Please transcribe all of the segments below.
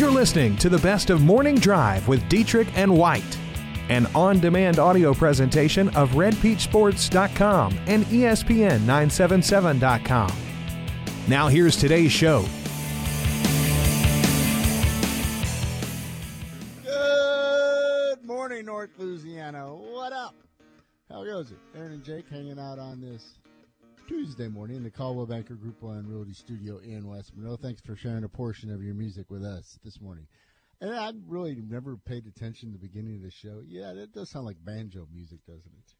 You're listening to the best of Morning Drive with Dietrich and White, an on demand audio presentation of RedPeachSports.com and E ESPN977.com. Now, here's today's show. Good morning, North Louisiana. What up? How goes it? Aaron and Jake hanging out on this Tuesday morning in the Coldwell Banker Group One Realty Studio in West Monroe. Thanks for sharing a portion of your music with us this morning. And I really never paid attention to the beginning of the show. Yeah, that does sound like banjo music, doesn't it?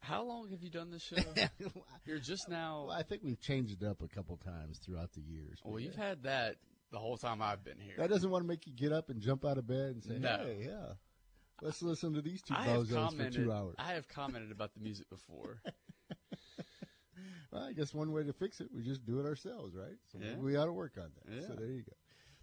How long have you done this show? You're just now. Well, I think we've changed it up a couple times throughout the years. Well, you've yeah. had that the whole time I've been here. that doesn't want to make you get up and jump out of bed and say, No. "Hey, yeah, let's listen to these two bozos for two hours." I have commented about the music before. Well, I guess one way to fix it, we just do it ourselves, right? So Yeah. we ought to work on that. Yeah. So there you go.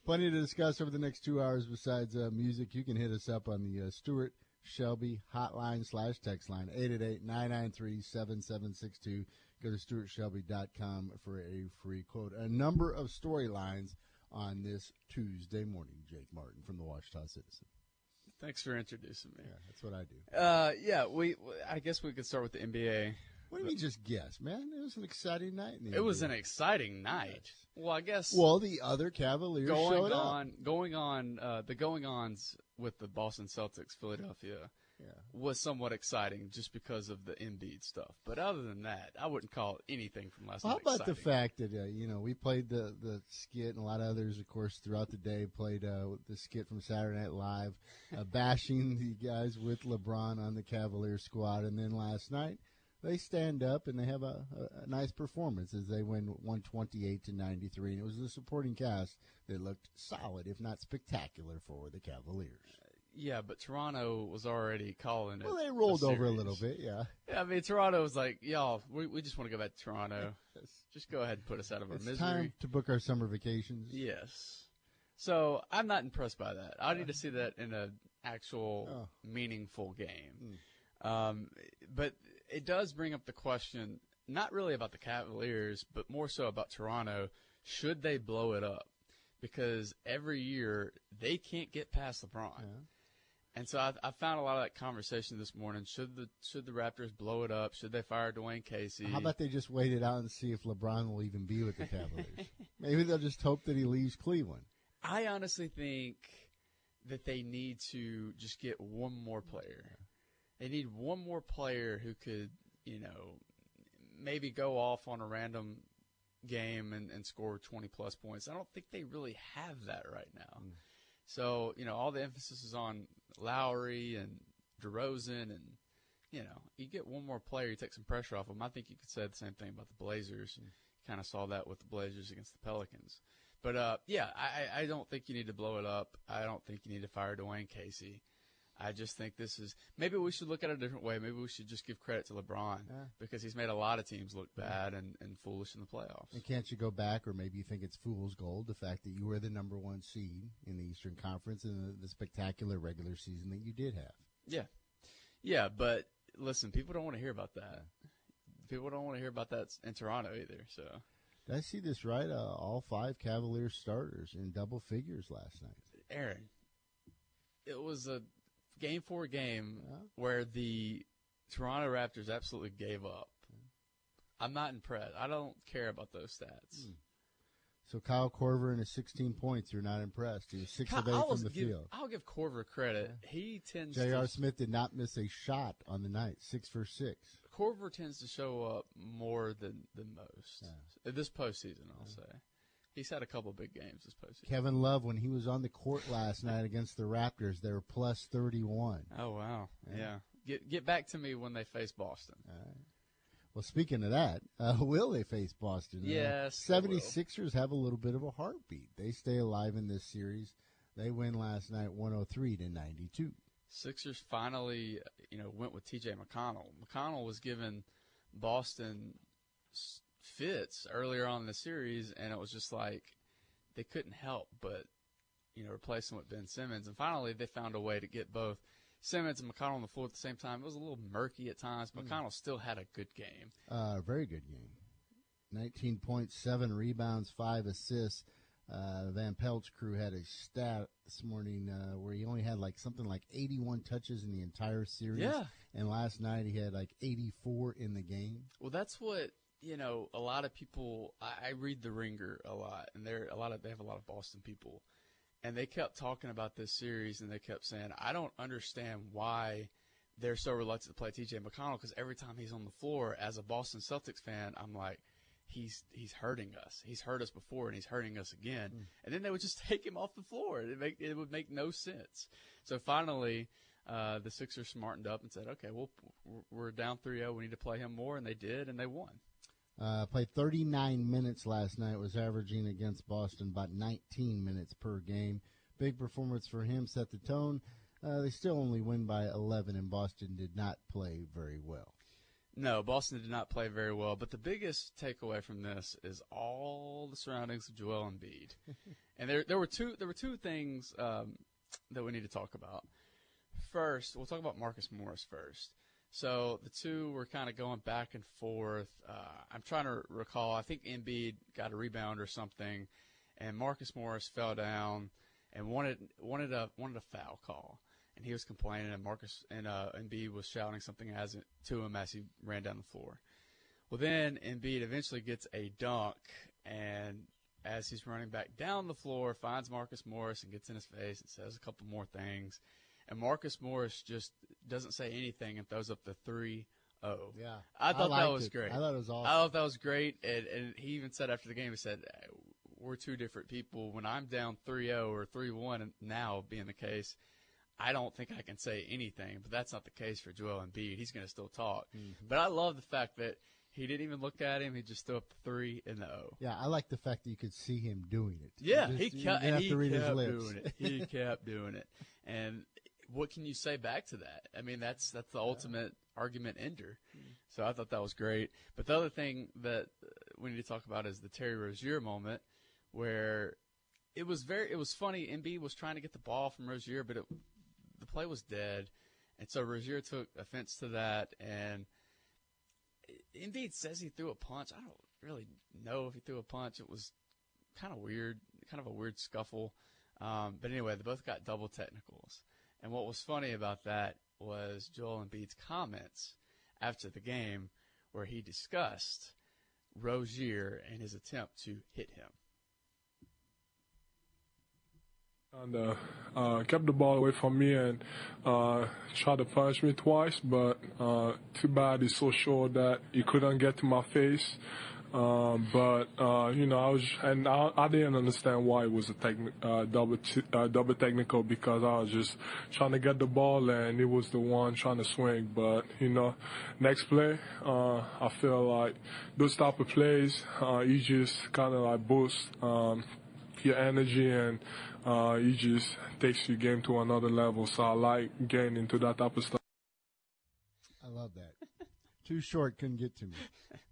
Plenty to discuss over the next two hours besides uh, music. You can hit us up on the uh, Stuart Shelby hotline slash text line, 888-993-7762. Go to stuartshelby.com for a free quote. A number of storylines on this Tuesday morning, Jake Martin from the Ouachita Citizen. Thanks for introducing me. Yeah, that's what I do. Uh, yeah, we. I guess we could start with the NBA. What do you mean just guess, man? It was an exciting night. In the It was an exciting night. Yes. Well, I guess Well, the other Cavaliers going showed up. on, going on, uh, the going ons with the Boston Celtics, Philadelphia, Yeah. was somewhat exciting just because of the Embiid stuff. But other than that, I wouldn't call it anything from last Well, how night. about the fact that uh, you know we played the the skit and a lot of others, of course, throughout the day played uh, the skit from Saturday Night Live, uh, bashing the guys with LeBron on the Cavaliers squad, and then last night they stand up and they have a, a, a nice performance as they win 128 to 93, and it was the supporting cast that looked solid, if not spectacular, for the Cavaliers. Yeah, but Toronto was already calling it. Well, they rolled over a little bit, yeah. Yeah, I mean, Toronto was like, y'all, we, we just want to go back to Toronto. just go ahead and put us out of our It's misery. time to book our summer vacations. Yes. So I'm not impressed by that. I need to see that in an actual Oh. meaningful game. Um, but it does bring up the question, not really about the Cavaliers, but more so about Toronto. Should they blow it up? Because every year they can't get past LeBron. And so I, I found a lot of that conversation this morning. Should the should the Raptors blow it up? Should they fire Dwane Casey? How about they just wait it out and see if LeBron will even be with the Cavaliers? Maybe they'll just hope that he leaves Cleveland. I honestly think that they need to just get one more player. They need one more player who could, you know, maybe go off on a random game and, and score 20 plus points. I don't think they really have that right now. So, you know, all the emphasis is on Lowry and DeRozan and, you know, you get one more player, you take some pressure off them. I think you could say the same thing about the Blazers. You Kind of saw that with the Blazers against the Pelicans. But uh, yeah, I, I don't think you need to blow it up. I don't think you need to fire Dwane Casey. I just think this is maybe we should look at it a different way. Maybe we should just give credit to LeBron Yeah. because he's made a lot of teams look bad and, and foolish in the playoffs. And can't you go back, or maybe you think it's fool's gold, the fact that you were the number one seed in the Eastern Conference and the, the spectacular regular season that you did have? Yeah, yeah, but listen, people don't want to hear about that. People don't want to hear about that in Toronto either. So Did I see this right? Uh, all five Cavaliers starters in double figures last night. Aaron, it was a game four game Yeah. where the Toronto Raptors absolutely gave up. I'm not impressed. I don't care about those stats. So Kyle Korver and his 16 points, you're not impressed. He was six of eight from the give, field. I'll give Korver credit. He tends J.R. Smith did not miss a shot on the night, six for six. Korver tends to show up more than than most. Uh, This postseason, I'll say. He's had a couple big games this postseason. Kevin Love, when he was on the court last night against the Raptors, they were plus 31. Oh wow, yeah. Get get back to me when they face Boston. Well, speaking of that, uh, will they face Boston? Uh, Yes, they will. 76ers have a little bit of a heartbeat. They stay alive in this series. They win last night 103 to 92. Sixers finally, you know, went with T.J. McConnell. McConnell was given Boston s- fits earlier on in the series, and it was just like they couldn't help but, you know, replace him with Ben Simmons. And finally, they found a way to get both Simmons and McConnell on the floor at the same time. It was a little murky at times. McConnell still had a good game. Uh, very good game. 19.7 rebounds, five assists. Uh, Van Pelt's crew had a stat this morning uh, where he only had like something like 81 touches in the entire series. Yeah. And last night he had like 84 in the game. Well, that's what you know. A lot of people. I, I read the Ringer a lot, and they're a lot of they have a lot of Boston people, and they kept talking about this series, and they kept saying, "I don't understand why." They're so reluctant to play TJ McConnell because every time he's on the floor, as a Boston Celtics fan, I'm like, he's he's hurting us. He's hurt us before, and he's hurting us again. Mm. And then they would just take him off the floor. It make it would make no sense. So finally, uh, the Sixers smartened up and said, "Okay, well, we're down 3-0. We need to play him more," and they did, and they won. Uh, played 39 minutes last night. Was averaging against Boston about 19 minutes per game. Big performance for him. Set the tone. Uh, they still only win by 11, and Boston did not play very well. No, Boston did not play very well. But the biggest takeaway from this is all the surroundings of Joel Embiid. and there, there were two, there were two things um, that we need to talk about. First, we'll talk about Marcus Morris first. So the two were kind of going back and forth. Uh, I'm trying to recall. I think Embiid got a rebound or something, and Marcus Morris fell down and wanted wanted a wanted a foul call and he was complaining, and Marcus and uh, Embiid was shouting something as to him as he ran down the floor. Well, then Embiid eventually gets a dunk, and as he's running back down the floor, finds Marcus Morris and gets in his face and says a couple more things, and Marcus Morris just doesn't say anything and throws up the three. Oh, Yeah, I thought that liked was it. great. I thought it was awesome. I thought that was great, and, and he even said after the game, he said, "We're two different people. When I'm down 3-0 or 3-1, now being the case, I don't think I can say anything, but that's not the case for Joel Embiid. He's going to still talk. Mm-hmm. But I love the fact that he didn't even look at him. He just threw up the three and the O. Yeah, I like the fact that you could see him doing it. Yeah, he kept, and he to read his kept doing it. He kept doing it. And what can you say back to that? I mean, that's that's the ultimate argument ender. So I thought that was great. But the other thing that we need to talk about is the Terry Rozier moment, where it was very it was funny. Embiid was trying to get the ball from Rozier, but it, the play was dead, and so Rozier took offense to that. And Embiid says he threw a punch. I don't really know if he threw a punch. It was kind of weird, kind of a weird scuffle. Um, but anyway, they both got double technicals. And what was funny about that was Joel Embiid's comments after the game, where he discussed Rozier and his attempt to hit him. and uh, uh, kept the ball away from me and uh, tried to punch me twice, but uh, too bad he's so short that he couldn't get to my face. Um, but uh, you know, I was, and I, I didn't understand why it was a techni- uh, double t- uh, double technical because I was just trying to get the ball and it was the one trying to swing. But you know, next play, uh, I feel like those type of plays, uh, you just kind of like boost um, your energy and uh, you just takes your game to another level. So I like getting into that type of stuff. I love that. Too short, couldn't get to me.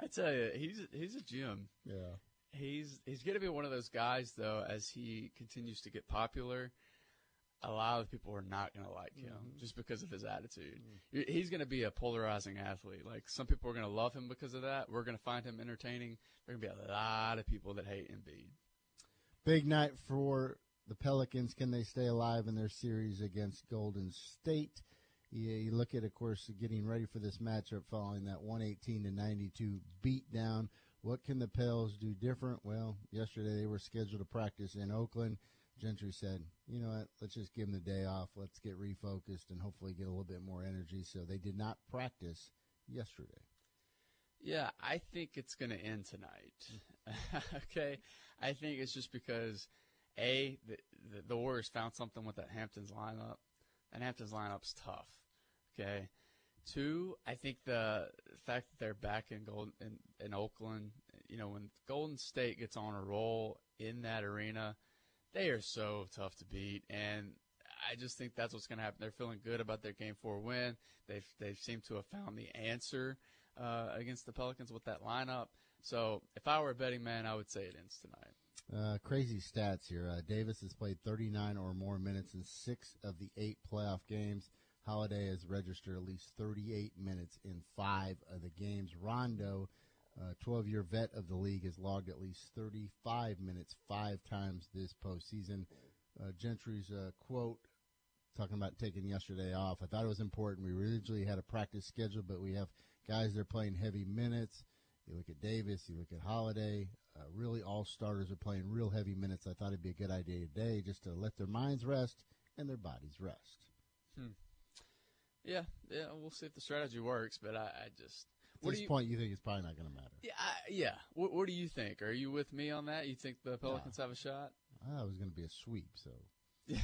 I tell you, he's he's a gem. Yeah. He's he's going to be one of those guys though as he continues to get popular. A lot of people are not going to like him mm-hmm. just because of his attitude. Y- He's going to be a polarizing athlete. Like some people are going to love him because of that. We're going to find him entertaining. There are going to be a lot of people that hate Embiid. Big night for the Pelicans. Can they stay alive in their series against Golden State? You, you look at, of course, getting ready for this matchup following that 118 to 92 beatdown. What can the Pels do different? Well, yesterday they were scheduled to practice in Oakland. Gentry said, "You know what? Let's just give them the day off. Let's get refocused and hopefully get a little bit more energy." So they did not practice yesterday. Yeah, I think it's going to end tonight. okay, I think it's just because a the, the, the Warriors found something with that Hamptons lineup. Hamptons lineup's tough. Okay. Two, I think the fact that they're back in Golden in, in Oakland, you know, when Golden State gets on a roll in that arena, they are so tough to beat, and I just think that's what's going to happen. They're feeling good about their game four win. They've they seem to have found the answer uh, against the Pelicans with that lineup. So if I were a betting man, I would say it ends tonight. Uh, crazy stats here. Uh, Davis has played 39 or more minutes in six of the eight playoff games. Holiday has registered at least 38 minutes in five of the games. Rondo 12 year vet of the league, has logged at least 35 minutes five times this postseason. Uh, Gentry's uh, quote talking about taking yesterday off. I thought it was important. We originally had a practice schedule, but we have guys that are playing heavy minutes. You look at Davis, you look at Holiday. Uh, really, all starters are playing real heavy minutes. I thought it'd be a good idea today just to let their minds rest and their bodies rest. Yeah, yeah. We'll see if the strategy works, but I, I just. At What this do you, point, you think it's probably not going to matter. yeah, I, yeah. What, what do you think? Are you with me on that? You think the Pelicans have a shot? It was going to be a sweep, so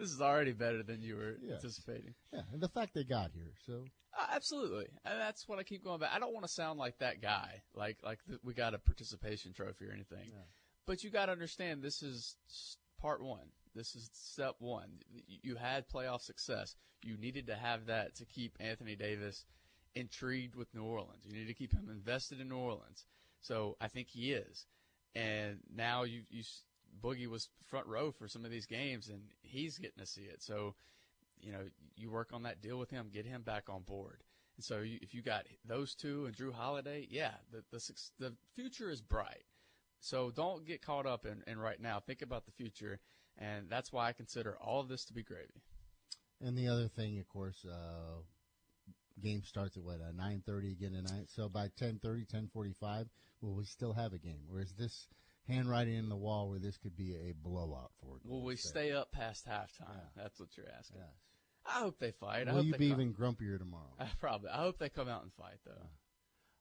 This is already better than you were Yeah. anticipating. yeah. And the fact they got here, so Uh, absolutely, and that's what I keep going back. I don't want to sound like that guy, like like we got a participation trophy or anything. Yeah. But you got to understand, this is part one. This is step one. You had playoff success. You needed to have that to keep Anthony Davis intrigued with New Orleans. You need to keep him invested in New Orleans. So I think he is. And now you you Boogie was front row for some of these games, and he's getting to see it. So you know, you work on that deal with him, get him back on board. And so you, if you got those two and Jrue Holiday, yeah, the, the the future is bright. So don't get caught up in, in right now. Think about the future, and that's why I consider all of this to be gravy. And the other thing, of course, uh, game starts at what uh, nine thirty again tonight. So by 10:30, 10:45, will we still have a game? Or is this handwriting in the wall where this could be a blowout for? Will we stay up past halftime? Yeah. That's what you're asking. Yes. I hope they fight. I Will you be come- even grumpier tomorrow? I Probably. I hope they come out and fight though.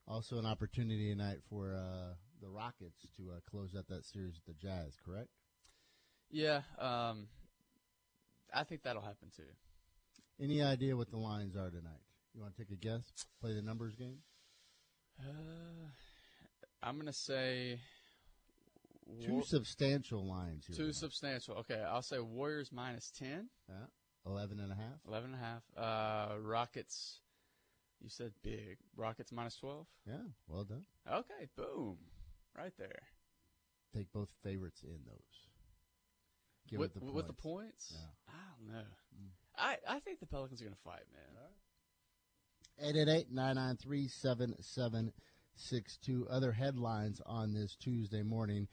Also, an opportunity tonight for uh, the Rockets to uh, close out that series with the Jazz. Correct? Yeah, um, I think that'll happen too. Any idea what the lines are tonight? You want to take a guess? Play the numbers game. Uh, I'm gonna say Two Wa- substantial lines here. Two tonight. substantial. Okay, I'll say Warriors minus 10, yeah. 11 and a half. 11 and a half. Uh, Rockets, you said big. Rockets minus 12? Yeah. Well done. Okay, boom. Right there. Take both favorites in those. Give with, it the with the points. points? Yeah. I don't know. I, I think the Pelicans are going to fight, man. 888 993 7762. Other headlines on this Tuesday morning.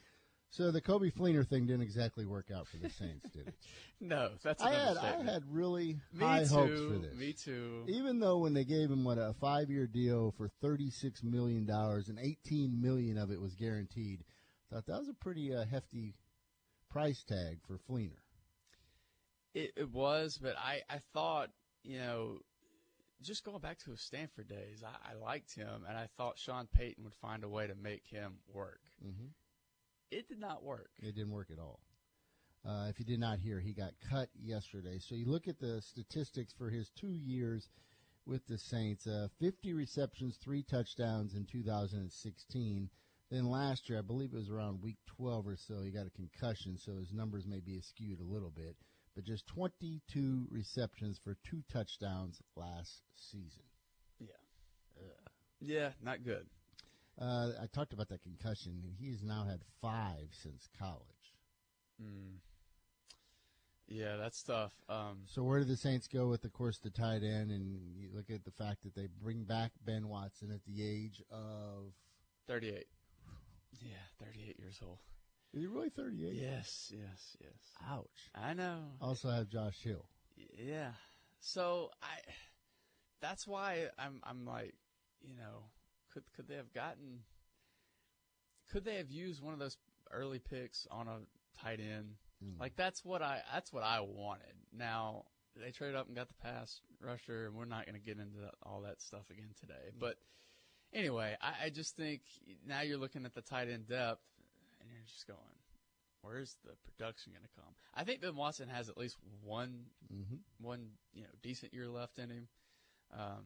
So the Coby Fleener thing didn't exactly work out for the Saints, did it? No, that's I had I had really Me high too. hopes for this. Me too. Even though when they gave him what a five year deal for thirty six million dollars and eighteen million of it was guaranteed, I thought that was a pretty uh, hefty price tag for Fleener. It, it was, but I, I thought, you know, just going back to his Stanford days, I, I liked him, and I thought Sean Payton would find a way to make him work. hmm It did not work. It didn't work at all. Uh, if you did not hear, he got cut yesterday. So you look at the statistics for his two years with the Saints: uh, 50 receptions, three touchdowns in 2016. Then last year, I believe it was around week 12 or so, he got a concussion, so his numbers may be skewed a little bit. But just 22 receptions for two touchdowns last season. Yeah. Yeah, not good. Uh, I talked about that concussion. He has now had five since college. Mm. Yeah, that's tough. Um, So where do the Saints go with, of course, the tight end? And you look at the fact that they bring back Ben Watson at the age of 38. Yeah, 38 years old. is he really 38? Yes, yes, yes. Ouch. I know. Also have Josh Hill. Yeah. So I that's why I'm I'm like, you know, could could they have gotten could they have used one of those early picks on a tight end? Mm. Like that's what I that's what I wanted. Now they traded up and got the pass rusher, and we're not going to get into all that stuff again today. But anyway, I, I just think now you're looking at the tight end depth, and you're just going, where's the production going to come? I think Ben Watson has at least one hmm one you know decent year left in him. Um,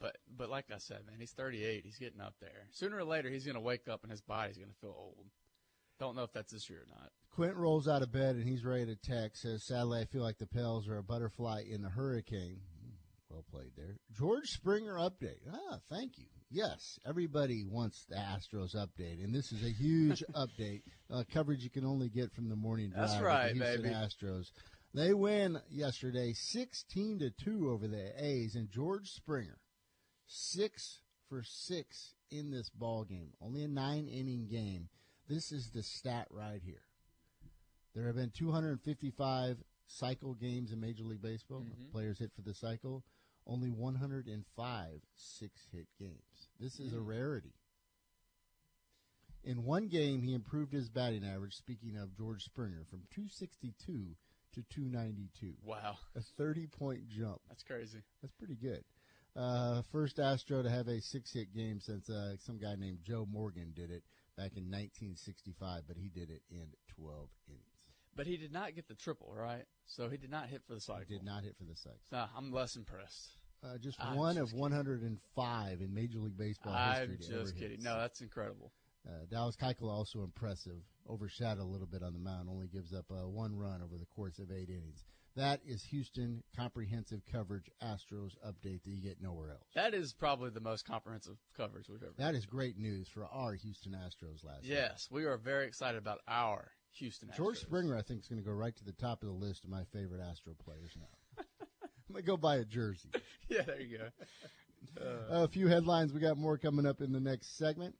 but but like I said, man, he's 38. He's getting up there. Sooner or later, he's going to wake up and his body's going to feel old. Don't know if that's this year or not. Quint rolls out of bed and he's ready to text. Says, "Sadly, I feel like the Pels are a butterfly in the hurricane." Well played there, George Springer update. Ah, thank you. Yes, everybody wants the Astros update, and this is a huge update. Uh, coverage you can only get from the morning drive. That's right, the Houston baby. Astros. They win yesterday, sixteen to two over the A's, and George Springer, six for six in this ball game. Only a nine inning game. This is the stat right here. There have been 255 cycle games in Major League Baseball. Mhm. Players hit for the cycle. Only 105 six hit games. This is a rarity. In one game, he improved his batting average, speaking of George Springer, from 262 to 292. Wow, A 30 point jump. that's crazy. That's pretty good. Uh, first Astro to have a six hit game since uh, some guy named Joe Morgan did it back in 1965, but he did it in 12 innings. But he did not get the triple, right? So he did not hit for the cycle. He did not hit for the cycle. No, I'm less impressed. Uh, just I'm one just of 105 in Major League Baseball history. I'm history. to ever just hit kidding. six. No, that's incredible. Uh, Dallas Keuchel also impressive, overshadowed a little bit on the mound. Only gives up uh, one run over the course of eight innings. That is Houston comprehensive coverage Astros update that you get nowhere else. That is probably the most comprehensive coverage we've ever. That is great news for our Houston Astros last year. Yes, we are very excited about our Houston. George Springer, I think, is going to go right to the top of the list of my favorite Astro players now. I'm going to go buy a jersey. Yeah, there you go. a few headlines. We got more coming up in the next segment.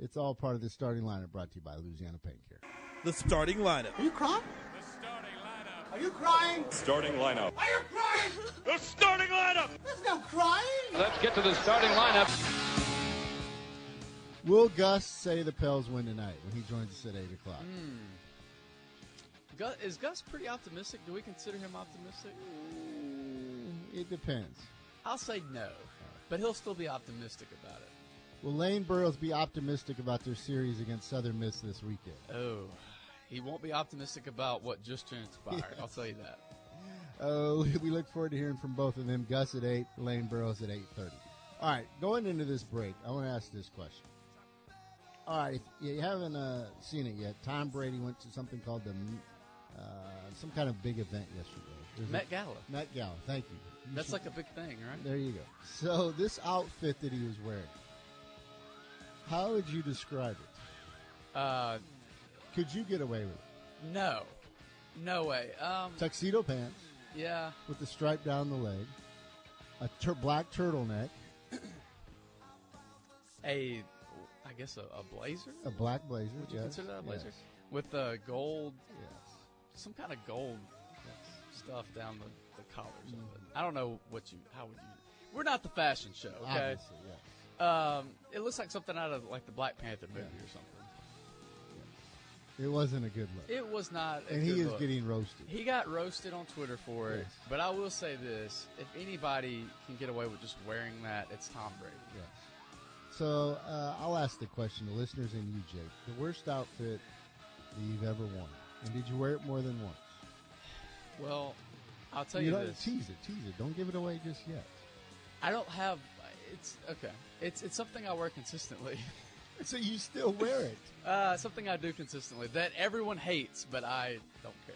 It's all part of the starting lineup brought to you by Louisiana Paint Care. The starting lineup. Are you crying? Are you crying? Starting lineup. Are you crying? The starting lineup. There's no crying. Let's get to the starting lineup. Will Gus say the Pels win tonight when he joins us at 8 o'clock? Gus, is Gus pretty optimistic? Do we consider him optimistic? Mm, It depends. I'll say no, but he'll still be optimistic about it. Will Lane Burroughs be optimistic about their series against Southern Miss this weekend? Oh, he won't be optimistic about what just transpired. I'll tell you that. Oh, we look forward to hearing from both of them. Gus at 8, Lane Burroughs at 8.30. All right, going into this break, I want to ask this question. All right, if you haven't uh, seen it yet, Tom Brady went to something called the uh, some kind of big event yesterday. There's a- Met Gala. Met Gala, thank you. You That's should- like a big thing, right? There you go. So this outfit that he was wearing, how would you describe it? Uh, Could you get away with it? no, no way. Um, Tuxedo pants yeah, with the stripe down the leg, a tur- black turtleneck, a, I guess a, a blazer. a black blazer. Would you yes, consider that a blazer? yes, With the gold, yes. some kind of gold stuff down the, the collars of it. I don't know what you. How would you? We're not the fashion show, okay? Obviously, yes. Um, it looks like something out of like the Black Panther movie or something. It wasn't a good look. It was not. A and he is look. getting roasted. He got roasted on Twitter for it, Yes. but I will say this: if anybody can get away with just wearing that, it's Tom Brady. Yes. So uh, I'll ask the question, the listeners and you, Jake. The worst outfit that you've ever worn, and did you wear it more than once? Well, I'll tell you, don't this: tease it, tease it. Don't give it away just yet. I don't have. It's okay. It's it's something I wear consistently. So you still wear it. Uh, something I do consistently that everyone hates, but I don't care.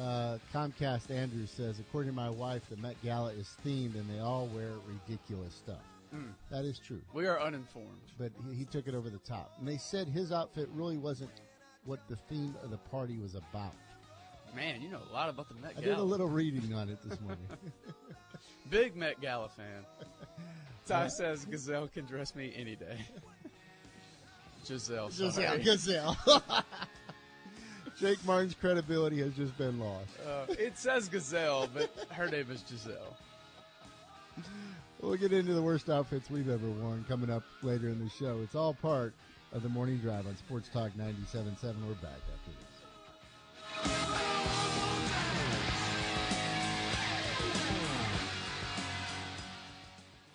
Uh, Comcast Andrews says, according to my wife, the Met Gala is themed and they all wear ridiculous stuff. That is true. We are uninformed. But he, he took it over the top. And they said his outfit really wasn't what the theme of the party was about. Man, you know a lot about the Met Gala. I did a little reading on it this morning. Big Met Gala fan. Ty says Gazelle can dress me any day. Gisele. Gisele. sorry. Gazelle. Jake Martin's credibility has just been lost. Uh, it says Gazelle, but her name is Gisele. We'll get into the worst outfits we've ever worn coming up later in the show. It's all part of the morning drive on Sports Talk 97.7. We're back after this.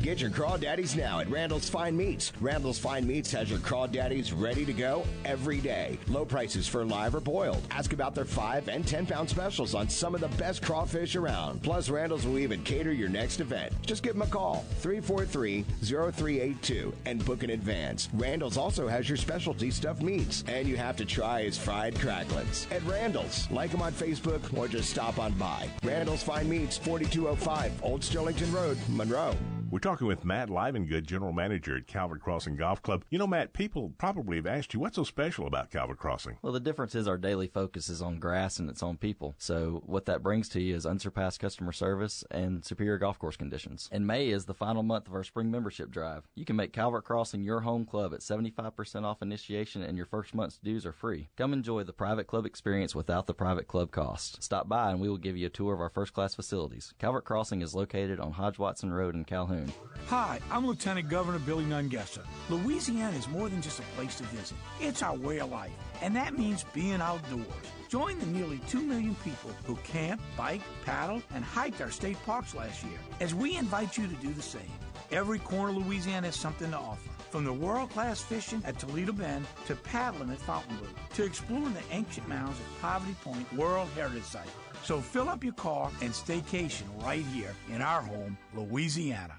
Get your crawdaddies now at Randall's Fine Meats. Randall's Fine Meats has your crawdaddies ready to go every day. Low prices for live or boiled. Ask about their 5 and 10 pound specials on some of the best crawfish around. Plus, Randall's will even cater your next event. Just give them a call, 343 0382, and book in advance. Randall's also has your specialty stuffed meats, and you have to try his fried cracklets. At Randall's, like them on Facebook or just stop on by. Randall's Fine Meats, 4205 Old Sterlington Road, Monroe. We're talking with Matt Livengood, General Manager at Calvert Crossing Golf Club. You know, Matt, people probably have asked you, what's so special about Calvert Crossing? Well, the difference is our daily focus is on grass and it's on people. So what that brings to you is unsurpassed customer service and superior golf course conditions. And May is the final month of our spring membership drive. You can make Calvert Crossing your home club at 75% off initiation and your first month's dues are free. Come enjoy the private club experience without the private club cost. Stop by and we will give you a tour of our first class facilities. Calvert Crossing is located on Hodge Watson Road in Calhoun. Hi, I'm Lieutenant Governor Billy Nungesser. Louisiana is more than just a place to visit. It's our way of life, and that means being outdoors. Join the nearly 2 million people who camped, biked, paddled, and hiked our state parks last year as we invite you to do the same. Every corner of Louisiana has something to offer. From the world-class fishing at Toledo Bend to paddling at Fontainebleau to exploring the ancient mounds at Poverty Point World Heritage Site. So fill up your car and staycation right here in our home, Louisiana.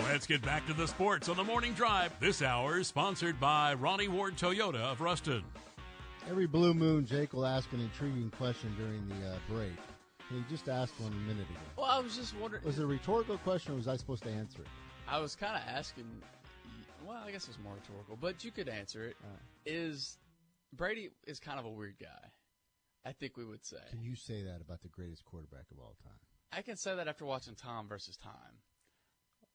Let's get back to the sports on the morning drive. This hour is sponsored by Ronnie Ward Toyota of Ruston. Every blue moon, Jake will ask an intriguing question during the uh, break. He just asked one a minute ago. Well, I was just wondering. Was it a rhetorical question, or was I supposed to answer it? I was kind of asking. Well, I guess it was more rhetorical, but you could answer it. Is Brady is kind of a weird guy? I think we would say. Can you say that about the greatest quarterback of all time? I can say that after watching Tom versus Time.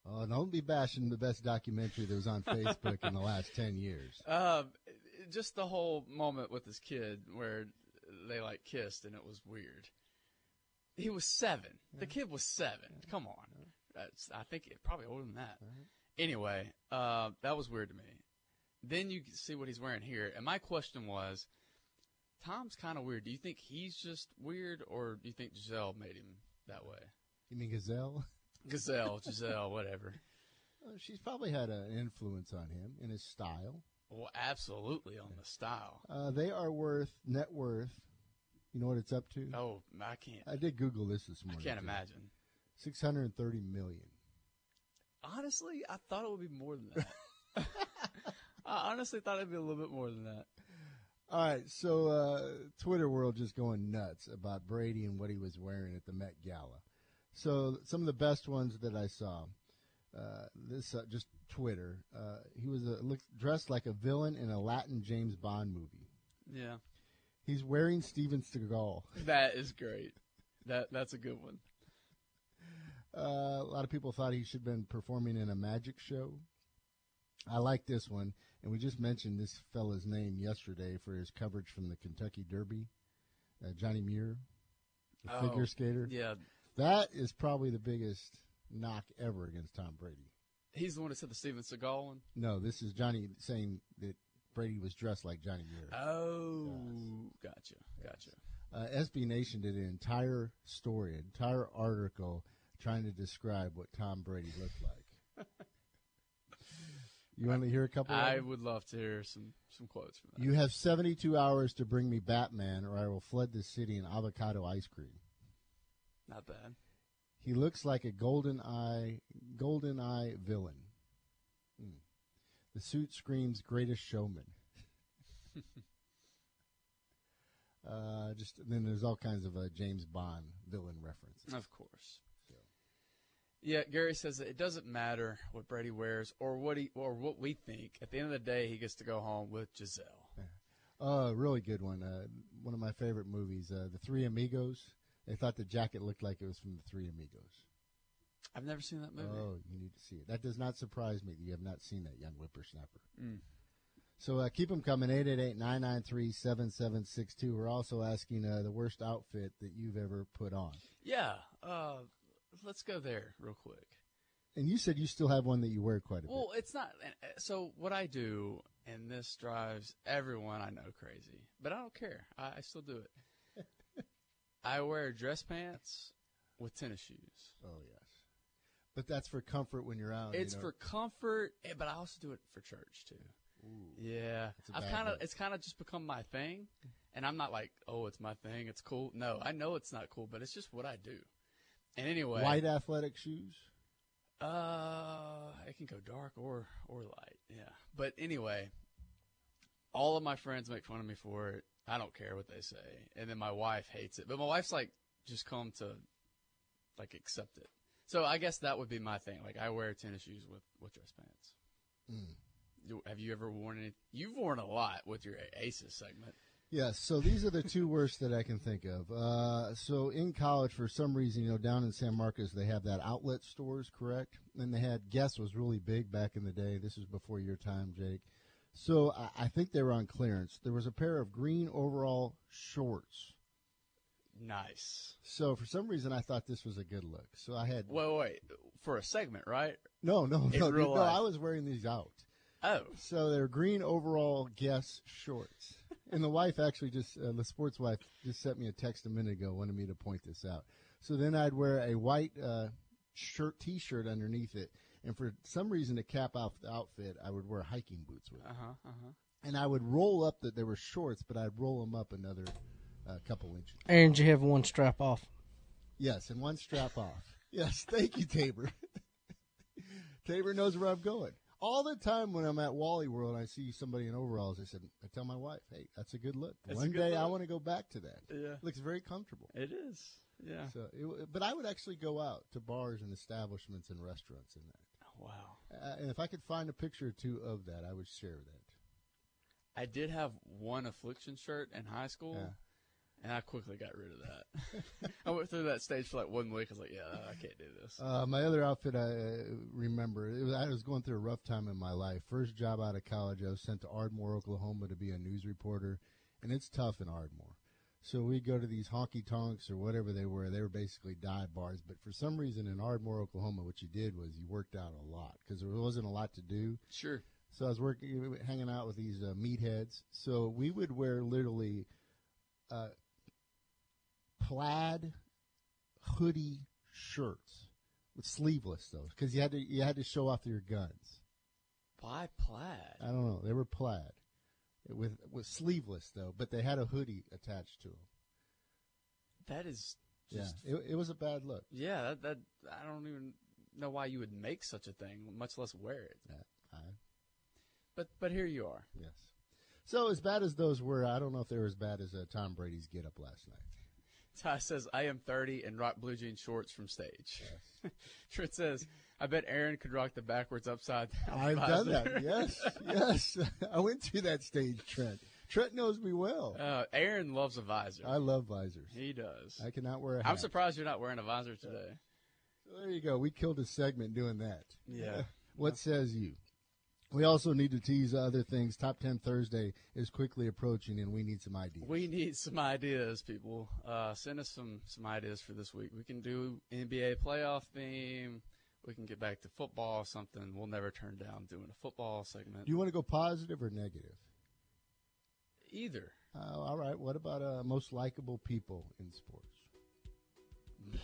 Oh, don't be bashing the best documentary that was on Facebook in the last ten years. Uh, just the whole moment with his kid where they like kissed and it was weird. He was seven. The kid was seven. Come on. That's, I think it, probably older than that. Anyway, uh, that was weird to me. Then you see what he's wearing here, and my question was, Tom's kind of weird. Do you think he's just weird, or do you think Gisele made him that way? You mean Gazelle? Gazelle, Gisele, whatever. Uh, she's probably had an influence on him in his style. Well, absolutely on the style. Uh, they are worth net worth. You know what it's up to? Oh, I can't. I did Google this this morning. I can't too. imagine. Six hundred and thirty million. Honestly, I thought it would be more than that. I honestly thought it'd be a little bit more than that. All right, so uh, Twitter world just going nuts about Brady and what he was wearing at the Met Gala. So some of the best ones that I saw. Uh, this uh, just Twitter. Uh, he was a, looked dressed like a villain in a Latin James Bond movie. Yeah, He's wearing Steven Seagal. that is great. That that's a good one. Uh, a lot of people thought he should have been performing in a magic show. I like this one, and we just mentioned this fella's name yesterday for his coverage from the Kentucky Derby. Uh, Johnny Weir, the Oh, figure skater. Yeah, That is probably the biggest knock ever against Tom Brady. he's the one that said the Steven Seagal one. No, this is Johnny saying that Brady was dressed like Johnny Weir. Oh, gotcha, gotcha. Uh, SB Nation did an entire story, an entire article trying to describe what Tom Brady looked like. You want to hear a couple? I would love to hear some some quotes from that. You have 72 hours to bring me Batman, or I will flood the city in avocado ice cream. Not bad. He looks like a golden eye, golden eye villain. Hmm. The suit screams "Greatest Showman." uh, just then, there's all kinds of uh, James Bond villain references. Of course. Yeah, Gary says that it doesn't matter what Brady wears or what he or what we think. At the end of the day, he gets to go home with Gisele. Oh, a really good one. Uh, one of my favorite movies, uh, The Three Amigos. They thought the jacket looked like it was from The Three Amigos. I've never seen that movie. Oh, you need to see it. That does not surprise me that you have not seen that young whippersnapper. Mm. So uh, keep them coming. 888-993-7762. We're also asking uh, the worst outfit that you've ever put on. Yeah. Uh, let's go there real quick. And you said you still have one that you wear quite a bit. Well, it's not. uh, So what I do, and this drives everyone I know crazy, but I don't care. I, I still do it. I wear dress pants with tennis shoes. Oh yes, but that's for comfort when you're out. It's you know. for comfort, eh, but I also do it for church too. yeah, that's a I've kind of it's kind of just become my thing, and I'm not like, oh, it's my thing, it's cool. No, I know it's not cool, but it's just what I do. And anyway, white athletic shoes. Uh, it can go dark or or light. Yeah, but anyway, all of my friends make fun of me for it. I don't care what they say, and then my wife hates it. But my wife's like, just come to, like, accept it. So I guess that would be my thing. Like, I wear tennis shoes with with dress pants. Mm. Have you ever worn any? You've worn a lot with your Aces segment. Yes, so these are the two worst that I can think of. Uh, so in college, for some reason, you know, down in San Marcos, they have that outlet stores, correct? And they had Guess was really big back in the day. This was before your time, Jake. So I, I think they were on clearance. There was a pair of green overall shorts. Nice. So for some reason, I thought this was a good look. So I had Wait, wait, for a segment, right? no, no, no, real no. I was wearing these out. Oh, So they're green overall Guess shorts. And the wife actually just, uh, the sports wife just sent me a text a minute ago, wanted me to point this out. So then I'd wear a white uh, shirt, t-shirt underneath it, and for some reason to cap off the outfit, I would wear hiking boots with it. uh huh, uh huh. And I would roll up that there were shorts, but I'd roll them up another uh, couple inches. And you have one strap off? Yes, and one strap off. Yes, thank you, Tabor. Tabor knows where I'm going. All the time when I'm at Wally World, and I see somebody in overalls. I said, I tell my wife, "Hey, that's a good look. That's One good day I want to go back to that. Yeah. It looks very comfortable." It is. Yeah. So, it, but I would actually go out to bars and establishments and restaurants in that. Wow. Uh, and if I could find a picture or two of that, I would share that. I did have one affliction shirt in high school, Yeah. And I quickly got rid of that. I went through that stage for like one week. I was like, yeah, I can't do this. Uh, my other outfit, I uh, remember, it was, I was going through a rough time in my life. First job out of college, I was sent to Ardmore, Oklahoma to be a news reporter, and it's tough in Ardmore. So we go to these honky tonks or whatever they were. They were basically dive bars, but for some reason in Ardmore, Oklahoma, what you did was you worked out a lot because there wasn't a lot to do. Sure. So I was working, hanging out with these uh, meatheads. So we would wear literally uh, plaid hoodie shirts with sleeveless though, because you had to you had to show off your guns. Why plaid? I don't know, they were plaid with with sleeveless though, but they had a hoodie attached to them. That is Yeah, it, it was a bad look. yeah. That, that I don't even know why you would make such a thing, much less wear it. Yeah, I, But but here you are. yes. So as bad as those were, I don't know if they were as bad as uh, Tom Brady's get up last night. Ty says, I am 30 and rock blue jean shorts from stage. Trent says, I bet Aaron could rock the backwards upside down. I've done that. Yes, yes. I went through that stage, Trent. Trent knows me well. Uh, Aaron loves a visor. I love visors. he does. I cannot wear a I'm surprised you're not wearing a visor today. So there you go. We killed a segment doing that. Yeah. what says you? We also need to tease other things. Top 10 Thursday is quickly approaching, and we need some ideas. We need some ideas, people. Uh, send us some some ideas for this week. We can do NBA playoff theme. We can get back to football. Something we'll never turn down doing a football segment. Do you want to go positive or negative? Either. Uh, all right. What about uh, most likable people in sports?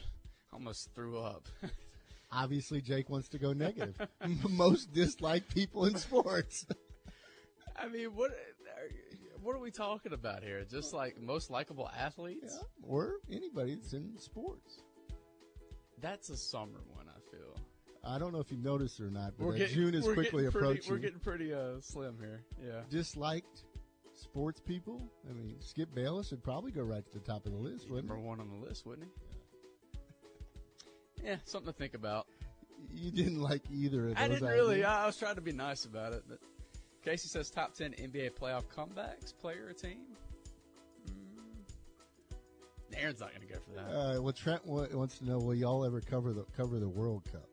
Almost threw up. Obviously, Jake wants to go negative. most disliked people in sports. I mean, what what are we talking about here? Just like most likable athletes? or anybody that's in sports. That's a summer one. I feel. I don't know if you noticed or not, but uh, getting- June is quickly pretty- approaching. we're getting pretty uh, slim here. Yeah. disliked sports people. I mean, Skip Bayless would probably go right to the top of the list, wouldn't Number one on the list, wouldn't he? Yeah, something to think about. You didn't like either of those. I didn't really. I, I was trying to be nice about it, but Casey says top ten NBA playoff comebacks, player or team. Mm. Aaron's not going to go for that. Uh, well, Trent wa- wants to know: Will y'all ever cover the cover the World Cup?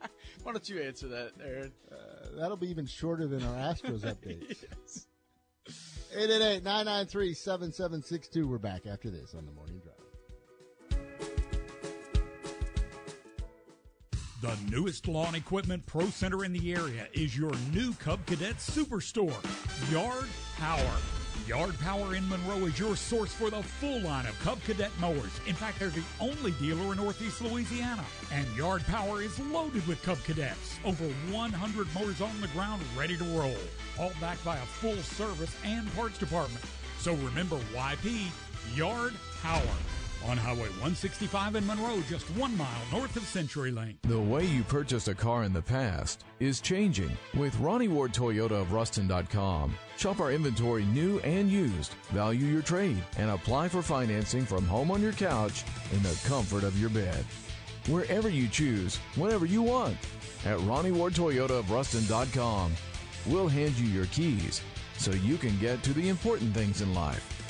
Why don't you answer that, Aaron? Uh, that'll be even shorter than our Astros updates. yes. 888-993-7762. We're back after this on the morning drive. The newest lawn equipment pro center in the area is your new Cub Cadet Superstore, Yard Power. Yard Power in Monroe is your source for the full line of Cub Cadet mowers. In fact, they're the only dealer in Northeast Louisiana. And Yard Power is loaded with Cub Cadets. Over 100 mowers on the ground ready to roll. All backed by a full service and parts department. So remember YP, Yard Power. On Highway 165 in Monroe, just one mile north of Century Link. The way you purchased a car in the past is changing with Ronnie Ward Toyota of Ruston.com. Shop our inventory new and used, value your trade, and apply for financing from home on your couch in the comfort of your bed. Wherever you choose, whenever you want. At Ronnie Ward Toyota of Ruston.com, we'll hand you your keys so you can get to the important things in life.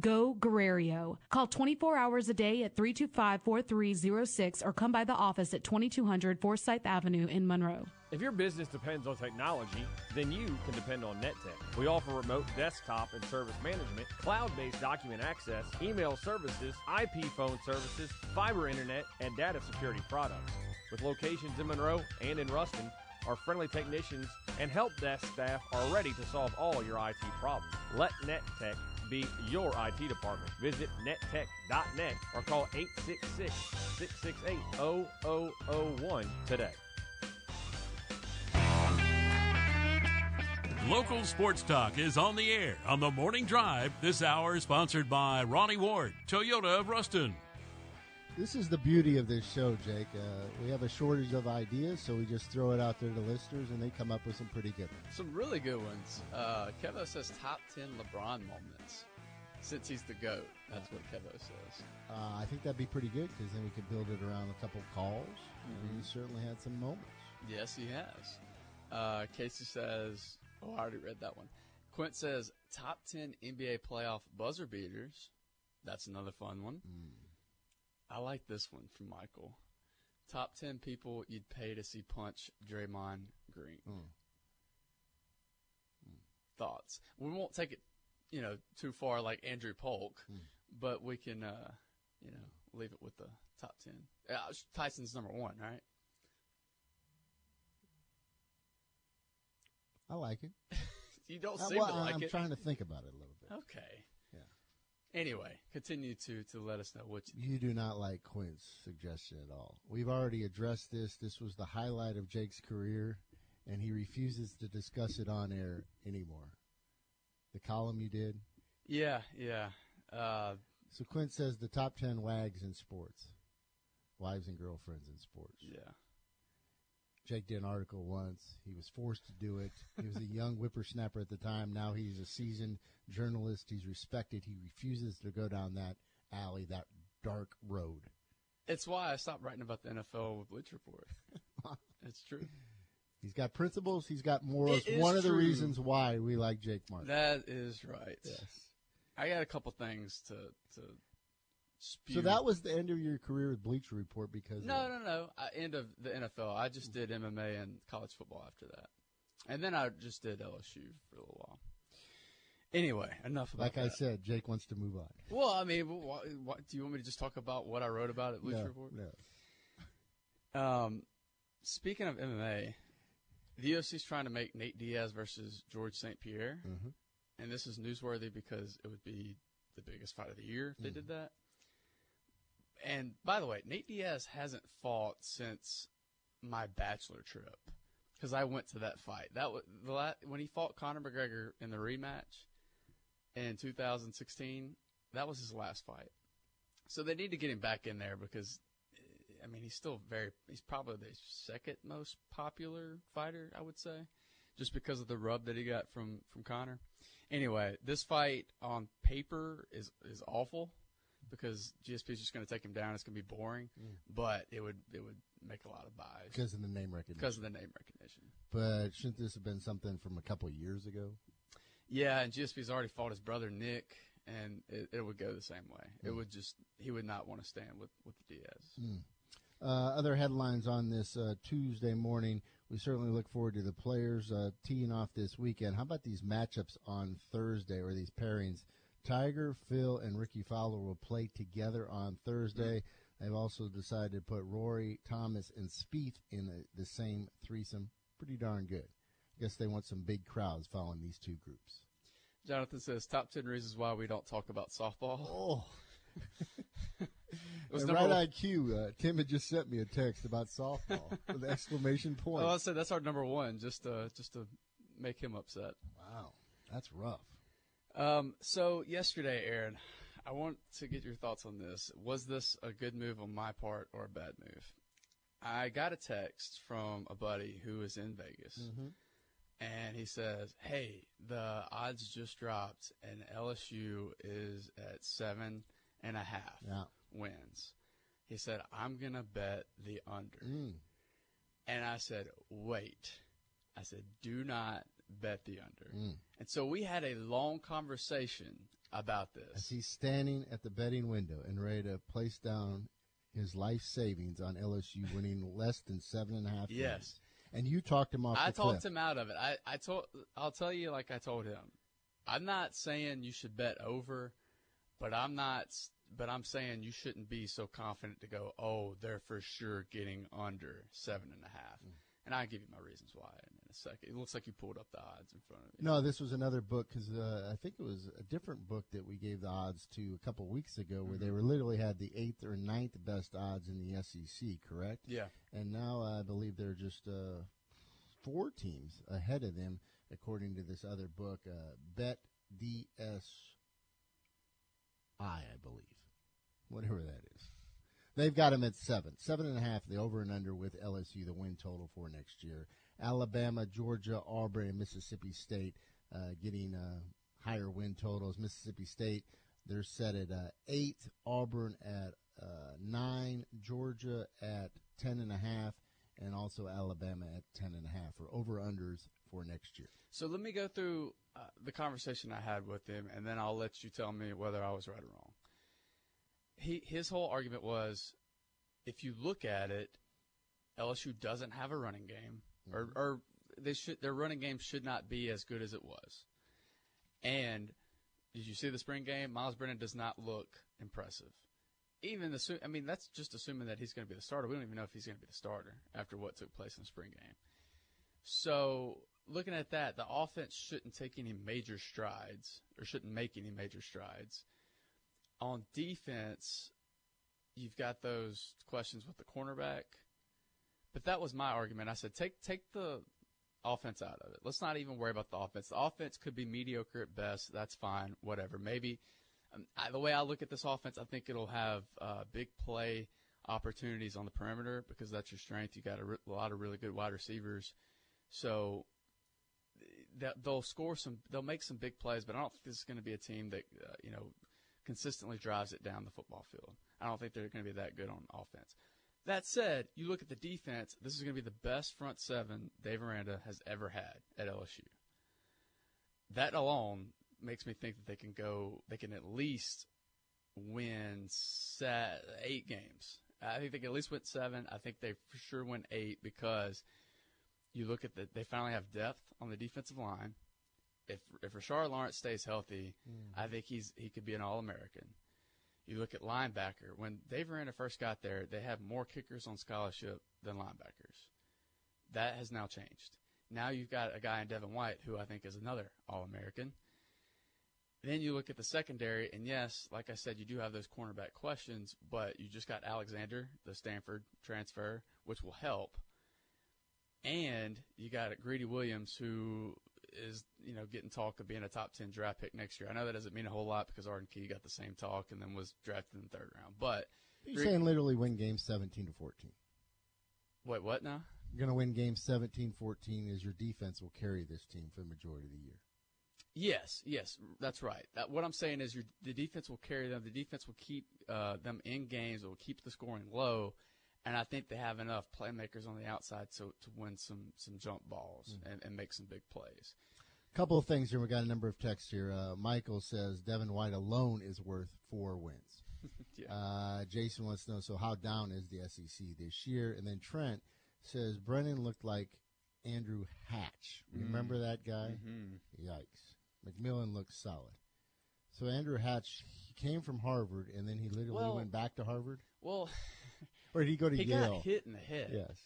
Go Guerrero. Call 24 hours a day at 325-4306 or come by the office at 2200 Forsyth Avenue in Monroe. If your business depends on technology, then you can depend on NetTech. We offer remote desktop and service management, cloud-based document access, email services, IP phone services, fiber internet, and data security products. With locations in Monroe and in Ruston, our friendly technicians and help desk staff are ready to solve all your IT problems. Let NetTech be your IT department. Visit nettech.net or call 866 668 0001 today. Local Sports Talk is on the air on the morning drive. This hour sponsored by Ronnie Ward, Toyota of Ruston. This is the beauty of this show, Jake. Uh, we have a shortage of ideas, so we just throw it out there to listeners, and they come up with some pretty good ones. Some really good ones. Uh, Kevo says top 10 LeBron moments since he's the GOAT. That's what Kevo says. Uh, I think that'd be pretty good because then we could build it around a couple calls. Mm-hmm. He certainly had some moments. Yes, he has. Uh, Casey says, oh, I already read that one. Quint says top 10 NBA playoff buzzer beaters. That's another fun one. Mm. I like this one from Michael. Top 10 people you'd pay to see punch Draymond Green. Mm. Thoughts? We won't take it, you know, too far like Andrew Polk, mm. but we can, uh, you know, leave it with the top 10. Uh, Tyson's number one, right? I like it. you don't uh, seem well, to like I'm it. trying to think about it a little bit. Okay. Anyway, continue to to let us know what you. You do not like Quint's suggestion at all. We've already addressed this. This was the highlight of Jake's career, and he refuses to discuss it on air anymore. The column you did. Yeah, yeah. Uh, so Quint says the top ten wags in sports, wives and girlfriends in sports. Yeah. Jake did an article once. He was forced to do it. He was a young whippersnapper at the time. Now he's a seasoned journalist. He's respected. He refuses to go down that alley, that dark road. It's why I stopped writing about the NFL with Bleacher Report. it's true. He's got principles. He's got morals. One of the reasons why we like Jake Martin. That is right. Yes. I got a couple things to to. Spew. So that was the end of your career with Bleacher Report because no, no, no. I, end of the NFL. I just did MMA and college football after that, and then I just did LSU for a little while. Anyway, enough about that. like that. I said, Jake wants to move on. Well, I mean, what, what, do you want me to just talk about what I wrote about at Bleacher no, Report? No. Um, speaking of MMA, the UFC's trying to make Nate Diaz versus George St. Pierre, mm-hmm. and this is newsworthy because it would be the biggest fight of the year if they mm-hmm. did that. And by the way, Nate Diaz hasn't fought since my bachelor trip because I went to that fight. That was the last, when he fought Conor McGregor in the rematch in 2016. That was his last fight. So they need to get him back in there because, eh, I mean, he's still very. He's probably the second most popular fighter, I would say, just because of the rub that he got from from Conor. Anyway, this fight on paper is is awful because GSP is just going to take him down. It's going to be boring, mm. but it would it would make a lot of buys because of the name recognition. Because of the name recognition. But shouldn't this have been something from a couple years ago? Yeah, and GSP's already fought his brother Nick, and it, it would go the same way. It Mm. would just he would not want to stand with with the Diaz. Mm. Uh, other headlines on this uh, Tuesday morning. We certainly look forward to the players uh, teeing off this weekend. How about these matchups on Thursday or these pairings? Tiger, Phil, and Rickie Fowler will play together on Thursday. They've also decided to put Rory, Thomas, and Spieth in the, the same threesome. Pretty darn good. I guess they want some big crowds following these two groups. Jonathan says top ten reasons why we don't talk about softball. Oh. it was And right IQ. Uh, Tim had just sent me a text about softball with an exclamation point. Well, I said that's our number one, just to just to make him upset. Wow, that's rough. Um, so yesterday, Aaron, I want to get your thoughts on this. Was this a good move on my part or a bad move? I got a text from a buddy who is in Vegas, Mm-hmm. and he says, "Hey, the odds just dropped, and LSU is at seven and a half Yeah. wins." He said, "I'm gonna bet the under." Mm. And I said, wait. I said, do not bet the under. Mm. And so we had a long conversation about this. As he's standing at the betting window and ready to place down his life savings on LSU winning less than seven and a half. Yes. And you talked him off I the cliff. talked him out of it. I, I told, I'll tell you like I told him. I'm not saying you should bet over, but I'm not, but I'm saying you shouldn't be so confident to go, oh, they're for sure getting under seven and a half. Mm. And I'll give you my reasons why second. It looks like you pulled up the odds in front of you. No, this was another book because uh, I think it was a different book that we gave the odds to a couple weeks ago, where they Mhm. were literally had the eighth or ninth best odds in the SEC. Correct? Yeah. And now I believe they're just uh, four teams ahead of them, according to this other book, uh, Bet DS. I believe, whatever that is. They've got them at seven, seven and a half. The over and under with LSU, the win total for next year. Alabama, Georgia, Auburn, and Mississippi State uh, getting uh, higher win totals. Mississippi State, they're set at uh, eight. Auburn at nine. Georgia at ten and a half, and also Alabama at ten and a half for over unders for next year. So let me go through uh, the conversation I had with him, and then I'll let you tell me whether I was right or wrong. He his whole argument was, if you look at it, LSU doesn't have a running game, or mm-hmm. or they should their running game should not be as good as it was. And did you see the spring game? Myles Brennan does not look impressive. Even assume, I mean, that's just assuming that he's going to be the starter. We don't even know if he's going to be the starter after what took place in the spring game. So looking at that, the offense shouldn't take any major strides or shouldn't make any major strides. On defense, you've got those questions with the cornerback. But that was my argument. I said take take the offense out of it. Let's not even worry about the offense. The offense could be mediocre at best. That's fine. Whatever. Maybe um, I, the way I look at this offense, I think it'll have uh, big play opportunities on the perimeter because that's your strength. You got a, re- a lot of really good wide receivers. So that they'll score some, they'll make some big plays, but I don't think this is going to be a team that uh, you know consistently drives it down the football field. I don't think they're going to be that good on offense. That said, you look at the defense. This is going to be the best front seven Dave Aranda has ever had at LSU. That alone makes me think that they can go, they can at least win set, eight games. I think they can at least win seven. I think they for sure win eight because you look at the they finally have depth on the defensive line. If if Rashard Lawrence stays healthy, Mhm. I think he's he could be an All American. You look at linebacker. When Dave Aranda first got there, they have more kickers on scholarship than linebackers. That has now changed. Now you've got a guy in Devin White who I think is another All American. Then you look at the secondary, and yes, like I said, you do have those cornerback questions, but you just got Alexander, the Stanford transfer, which will help. And you got Greedy Williams, who is, you know, getting talk of being a top 10 draft pick next year. I know that doesn't mean a whole lot because Arden Key got the same talk and then was drafted in the third round. But You're saying literally win games 17 to 14. Wait, what now? You're going to win games 17 14 as your defense will carry this team for the majority of the year. Yes, yes, that's right. That, what I'm saying is your, the defense will carry them. The defense will keep uh, them in games. It will keep the scoring low, and I think they have enough playmakers on the outside to, to win some some jump balls and, and make some big plays. A couple of things here. We got a number of texts here. Uh, Michael says Devin White alone is worth four wins. Yeah. uh, Jason wants to know so how down is the SEC this year? And then Trent says Brennan looked like Andrew Hatch. Mm. Remember that guy? Mhm. Yikes. McMillan looks solid. So Andrew Hatch he came from Harvard and then he literally Well- went back to Harvard, Well, or did he go to he Yale? got hit in the head. Yes.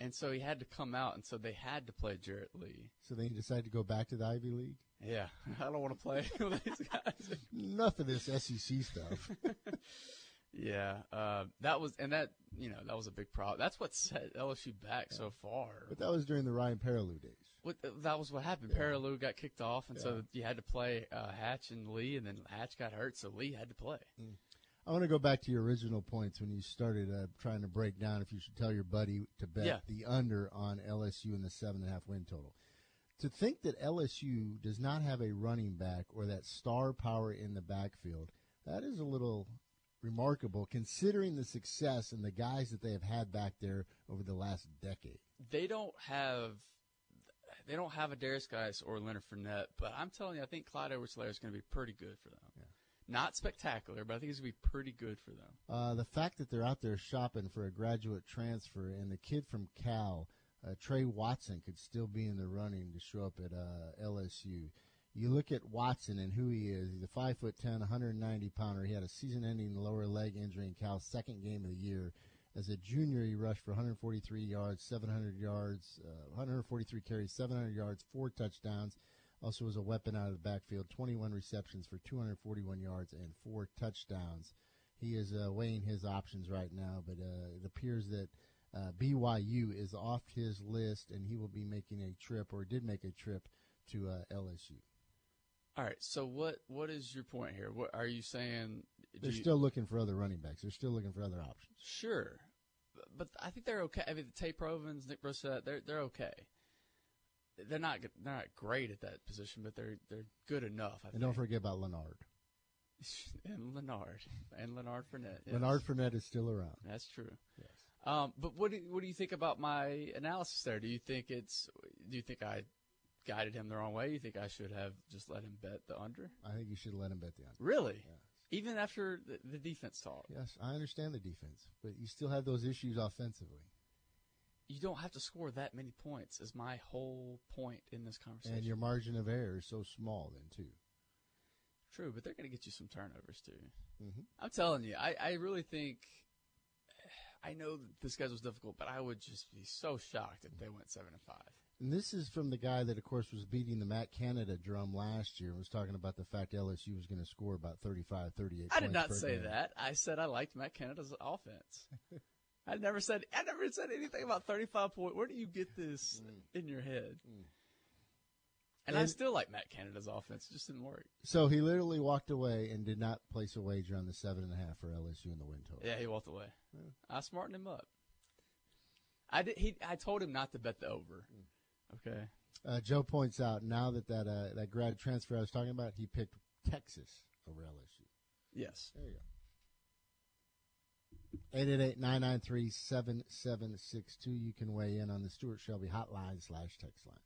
And so he had to come out, and so they had to play Jarrett Lee. So then he decided to go back to the Ivy League. Yeah, I don't want to play with these guys. Enough of this SEC stuff. Yeah, uh, that was, and that you know that was a big problem. That's what set LSU back so far. But that was during the Ryan Perrilloux days. What, that was what happened. Yeah. Got kicked off, and so Yeah. you had to play uh, Hatch and Lee, and then Hatch got hurt, so Lee had to play. I want to go back to your original points when you started uh, trying to break down if you should tell your buddy to bet Yeah. the under on LSU in the seven and a half win total. To think that LSU does not have a running back or that star power in the backfield, that is a little remarkable considering the success and the guys that they have had back there over the last decade. They don't have. They don't have a Derrius Guice or Leonard Fournette, but I'm telling you, I think Clyde Edwards-Helaire is going to be pretty good for them. Not spectacular, but I think it's going to be pretty good for them. Uh, the fact that they're out there shopping for a graduate transfer and the kid from Cal, uh, Tre Watson, could still be in the running to show up at uh, LSU. You look at Watson and who he is. He's a five foot ten, 190 pounder. He had a season-ending lower leg injury in Cal's second game of the year. As a junior, he rushed for 143 yards, 700 yards, uh, 143 carries, 700 yards, four touchdowns. Also was a weapon out of the backfield, 21 receptions for 241 yards and four touchdowns. He is uh, weighing his options right now, but uh, it appears that uh, BYU is off his list, and he will be making a trip, or did make a trip, to uh, LSU. All right. So what what is your point here? What are you saying? They're you- still looking for other running backs. They're still looking for other options. Sure, but I think they're okay. I mean, Tae Provens, Nick Brossette, they're they're okay. They're not they're not great at that position, but they're they're good enough. I And don't forget about Leonard. and Leonard and Leonard Fournette. yes. Leonard Fournette is still around. That's true. Yes. Um, but what do, what do you think about my analysis there? Do you think it's do you think I guided him the wrong way? You think I should have just let him bet the under? I think you should let him bet the under. Really? Even after the, the defense talk, Yes, I understand the defense, but you still have those issues offensively. You don't have to score that many points. Is my whole point in this conversation. And your margin of error is so small then, too. True, but they're going to get you some turnovers too. Mhm. I'm telling you, I, I really think. I know that this schedule's difficult, but I would just be so shocked if they went seven and five. And this is from the guy that, of course, was beating the Matt Canada drum last year and was talking about the fact LSU was going to score about 35, 38 I did not say game. that. I said I liked Matt Canada's offense. I never said I never said anything about 35 point. Where do you get this in your head? And, I still like Matt Canada's offense. It just didn't work. So he literally walked away and did not place a wager on the seven and a half for LSU in the win total. Yeah, he walked away. I smartened him up. I did. He. I told him not to bet the over. Okay. Uh, Joe points out now that that, uh, that grad transfer I was talking about, he picked Texas over LSU. Yes. There you go. 888-993-7762. You can weigh in on the Stuart Shelby hotline slash text line.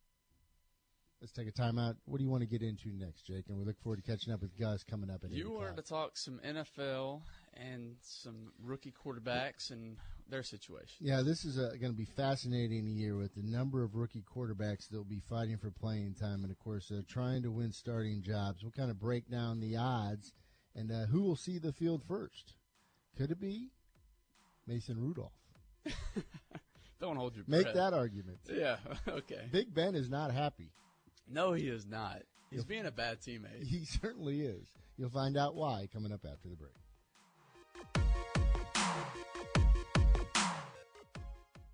Let's take a timeout. What do you want to get into next, Jake? And we look forward to catching up with Gus coming up at 8 You wanted to talk some NFL and some rookie quarterbacks and their situation. Yeah, this is going to be fascinating year with the number of rookie quarterbacks that will be fighting for playing time, and of course, uh, trying to win starting jobs. We'll kind of break down the odds and uh, who will see the field first. Could it be Mason Rudolph? Don't hold your Make breath. that argument. Yeah. Okay. Big Ben is not happy. No, he is not. He's being a bad teammate. He certainly is. You'll find out why coming up after the break.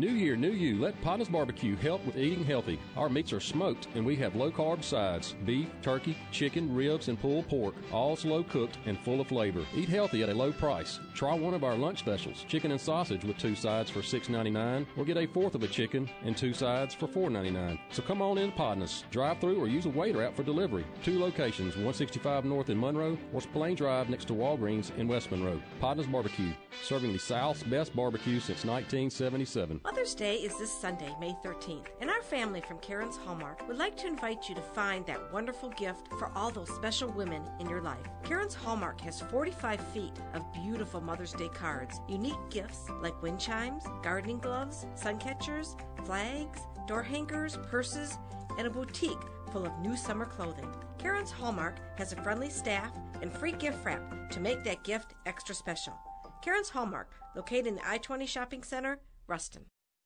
New year, new you. Let Podnuh's Barbecue help with eating healthy. Our meats are smoked and we have low carb sides beef, turkey, chicken, ribs, and pulled pork, all slow cooked and full of flavor. Eat healthy at a low price. Try one of our lunch specials chicken and sausage with two sides for $6.99 or get a fourth of a chicken and two sides for $4.99. So come on in Podness. Drive through or use a waiter out for delivery. Two locations 165 North in Monroe or Plain Drive next to Walgreens in West Monroe. Podnuh's Barbecue, serving the South's best barbecue since 1977. Mother's Day is this Sunday, May 13th, and our family from Karen's Hallmark would like to invite you to find that wonderful gift for all those special women in your life. Karen's Hallmark has 45 feet of beautiful Mother's Day cards, unique gifts like wind chimes, gardening gloves, sun catchers, flags, door hangers, purses, and a boutique full of new summer clothing. Karen's Hallmark has a friendly staff and free gift wrap to make that gift extra special. Karen's Hallmark, located in the I 20 Shopping Center, Ruston.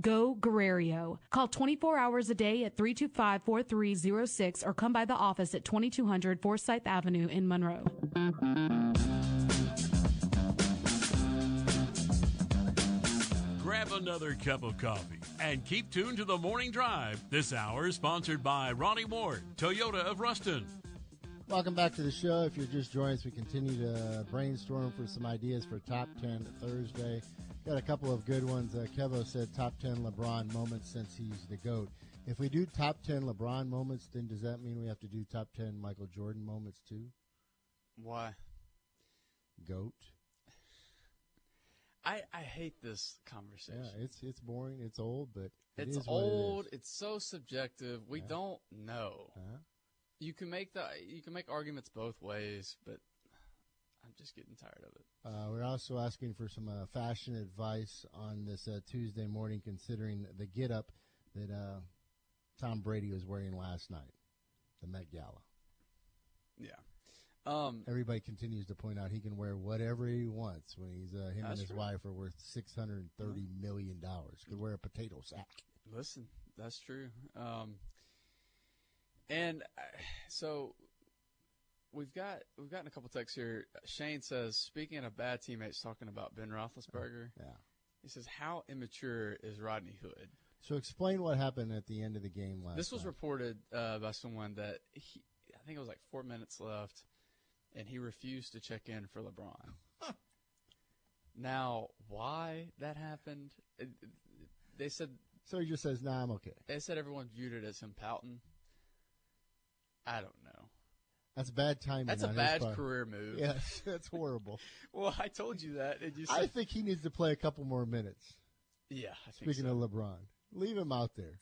Go Guerrero. Call 24 hours a day at 325-4306 or come by the office at 2200 Forsyth Avenue in Monroe. Grab another cup of coffee and keep tuned to the morning drive. This hour is sponsored by Ronnie Ward, Toyota of Ruston. Welcome back to the show. If you're just joining us, we continue to brainstorm for some ideas for Top 10 Thursday. Got a couple of good ones. Uh, Kevo said top 10 LeBron moments since he's the GOAT. If we do top 10 LeBron moments, then does that mean we have to do top 10 Michael Jordan moments too? Why? GOAT. I, I hate this conversation. Yeah, it's it's boring. It's old, but it it's is what it old. It's so subjective. We Yeah. don't know. Uh-huh. You can make the you can make arguments both ways, but I'm just getting tired of it. Uh, we're also asking for some uh, fashion advice on this uh, Tuesday morning, considering the get up that uh, Tom Brady was wearing last night, the Met Gala. Yeah. Um, Everybody continues to point out he can wear whatever he wants when he's uh, him and his true. wife are worth six hundred and thirty million dollars. Could wear a potato sack. Listen, that's true. Um, and uh, so we've got we've gotten a couple texts here. Shane says, speaking of bad teammates, talking about Ben Roethlisberger. Yeah. He says, how immature is Rodney Hood? So explain what happened at the end of the game last. This was night. reported uh, by someone that he, I think it was like four minutes left, and he refused to check in for LeBron. now, why that happened? It- they said So he just says, "Nah, I'm okay." they said everyone viewed it as him pouting. I don't know. That's a bad timing. That's a bad career move. Yes, that's horrible. well, I told you that, and you said, I think he needs to play a couple more minutes. yeah. I think Speaking so. of LeBron, leave him out there.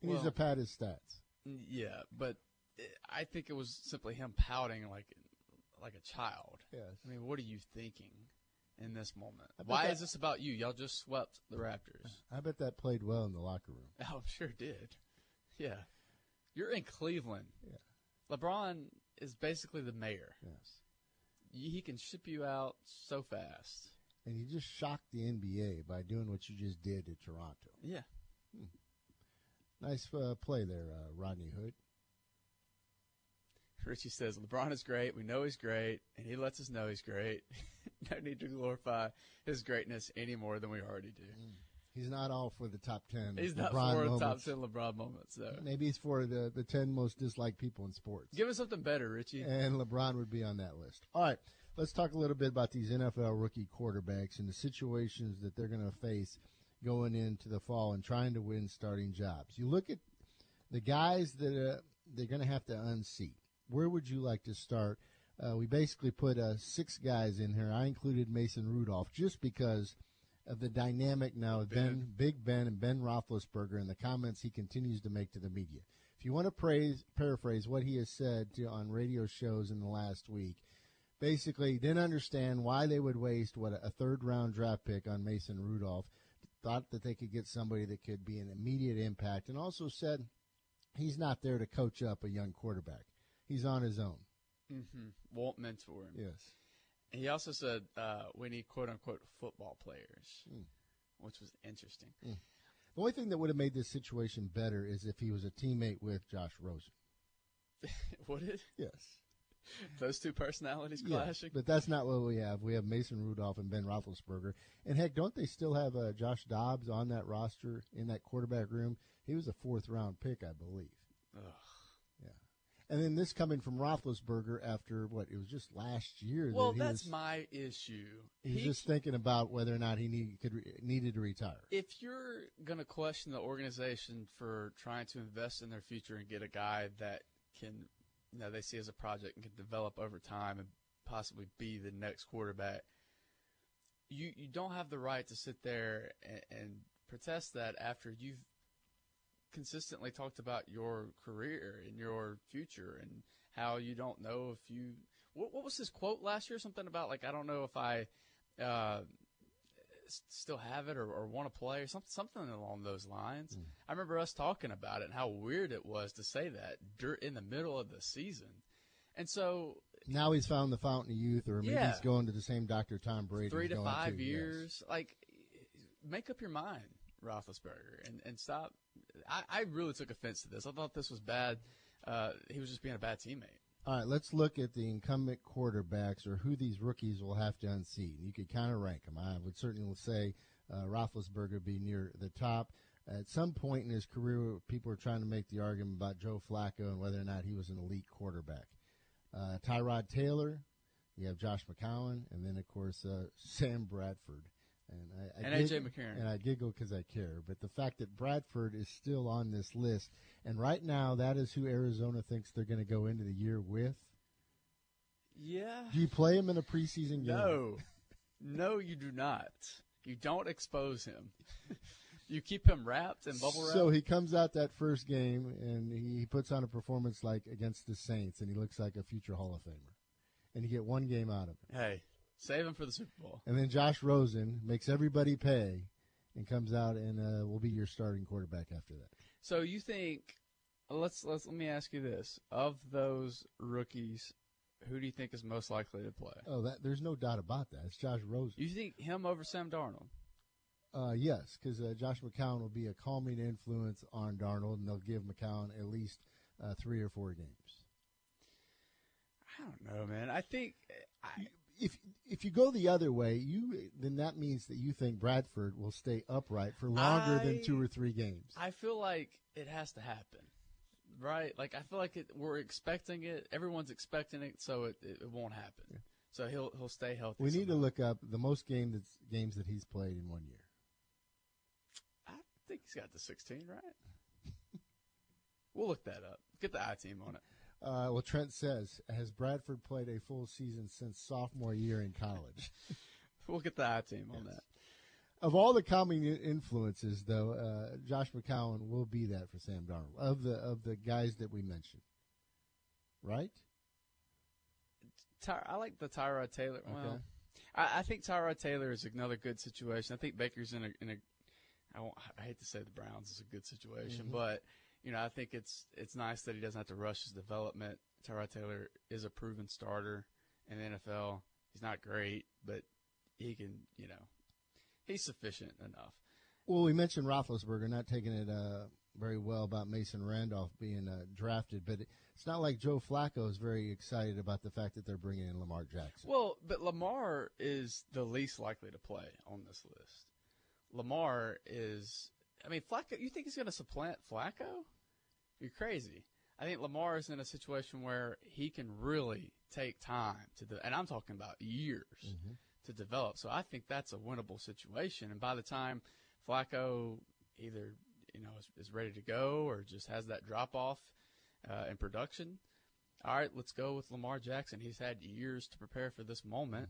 He needs to pad his stats. yeah, but I think it was simply him pouting like like a child. Yes. I mean, what are you thinking in this moment? Why that- is this about you? Y'all just swept the Raptors. I bet that played well in the locker room. Oh, sure did. Yeah. You're in Cleveland. Yeah. LeBron is basically the mayor. Yes. He can ship you out so fast. And he just shocked the NBA by doing what you just did to Toronto. Yeah. Nice uh, play there, uh, Rodney Hood. Richie says LeBron is great. We know he's great, and he lets us know he's great. no need to glorify his greatness any more than we already do. He's not all for the top ten. He's not LeBron for the top ten LeBron moments, though. Maybe he's for the, the ten most disliked people in sports. Give us something better, Richie. And LeBron would be on that list. All right, let's talk a little bit about these NFL rookie quarterbacks and the situations that they're going to face going into the fall and trying to win starting jobs. You look at the guys that uh, they're going to have to unseat. Where would you like to start Uh, we basically put uh, six guys in here. I included Mason Rudolph just because of the dynamic now of Ben, Big Ben, and Ben Roethlisberger and the comments he continues to make to the media. If you want to praise, paraphrase what he has said to, on radio shows in the last week, basically didn't understand why they would waste what a third round draft pick on Mason Rudolph. Thought that they could get somebody that could be an immediate impact, and also said he's not there to coach up a young quarterback. He's on his own. Mm-hmm. Won't mentor him. Yes. He also said uh, we need quote unquote football players, Mm. which was interesting. Mm. The only thing that would have made this situation better is if he was a teammate with Josh Rosen. Would it? Yes. Those two personalities clashing. but that's not what we have. We have Mason Rudolph and Ben Roethlisberger. And heck, don't they still have uh, Josh Dobbs on that roster in that quarterback room? He was a fourth round pick, I believe. Ugh. And then this coming from Roethlisberger after what? It was just last year. Well, that he that's was, my issue. He's He- just thinking about whether or not he need, could re- needed to retire. if you're going to question the organization for trying to invest in their future and get a guy that can, you know, they see as a project and can develop over time and possibly be the next quarterback, you you don't have the right to sit there and, and protest that after you've consistently talked about your career and your future and how you don't know if you. What, what was his quote last year? Something about like I don't know if I. Uh, still have it or, or want to play or something something along those lines. I remember us talking about it and how weird it was to say that in the middle of the season. And so Now he's found the fountain of youth, or maybe Yeah. he's going to the same Dr. Tom Brady. three to five yes. years, like make up your mind, Roethlisberger, and and stop. I, I really took offense to this. I thought this was bad. Uh, he was just being a bad teammate. All right, let's look at the incumbent quarterbacks or who these rookies will have to unseat. You could kind of rank them. I would certainly say uh, Roethlisberger be near the top. At some point in his career, people were trying to make the argument about Joe Flacco and whether or not he was an elite quarterback. Uh, Tyrod Taylor, you have Josh McCown, and then of course uh, Sam Bradford. And, I, I And A.J. McCarron. And I giggle because I care, but the fact that Bradford is still on this list, and right now that is who Arizona thinks they're going to go into the year with. Yeah. Do you play him in a preseason game? No, no, you do not. You don't expose him. you keep him wrapped in bubble wrap. So he comes out that first game and he puts on a performance like against the Saints, and he looks like a future Hall of Famer. And you get one game out of him. hey, save him for the Super Bowl. And then Josh Rosen makes everybody pay and comes out and uh, will be your starting quarterback after that. So you think? Let's let's let me ask you this: of those rookies, who do you think is most likely to play? Oh, that there's no doubt about that. It's Josh Rosen. You think him over Sam Darnold? Uh, yes, because uh, Josh McCown will be a calming influence on Darnold, and they'll give McCown at least uh, three or four games. I don't know, man. I think I, if if you go the other way, you then that means that you think Bradford will stay upright for longer than two or three games. I feel like it has to happen, right? Like I feel like it, we're expecting it. Everyone's expecting it, so it, it, won't happen. So he'll he'll stay healthy. We need to look up the most game that's, games that he's played in one year. I think he's got the 16, right? we'll look that up. Get the I team on it. Uh, well, Trent says, has Bradford played a full season since sophomore year in college? We'll get the I team on that. of all the calming influences, though, uh, Josh McCown will be that for Sam Darnold of the of the guys that we mentioned, right? Ty- I like the Tyrod Taylor. Well, I, I think Tyrod Taylor is another good situation. I think Baker's in a in a. I, won't, I hate to say the Browns is a good situation, Mhm. but you know I think it's it's nice that he doesn't have to rush his development. Tyrod Taylor is a proven starter in the NFL. He's not great, but he can you know he's sufficient enough. Well, we mentioned Roethlisberger not taking it uh, very well about Mason Randolph being uh, drafted, but it's not like Joe Flacco is very excited about the fact that they're bringing in Lamar Jackson. Well, but Lamar is the least likely to play on this list. Lamar is. I mean, Flacco. You think he's going to supplant Flacco? You're crazy. I think Lamar is in a situation where he can really take time to, de- and I'm talking about years to develop. So I think that's a winnable situation. And by the time Flacco either you know is, is ready to go or just has that drop off uh, in production, all right, let's go with Lamar Jackson. He's had years to prepare for this moment,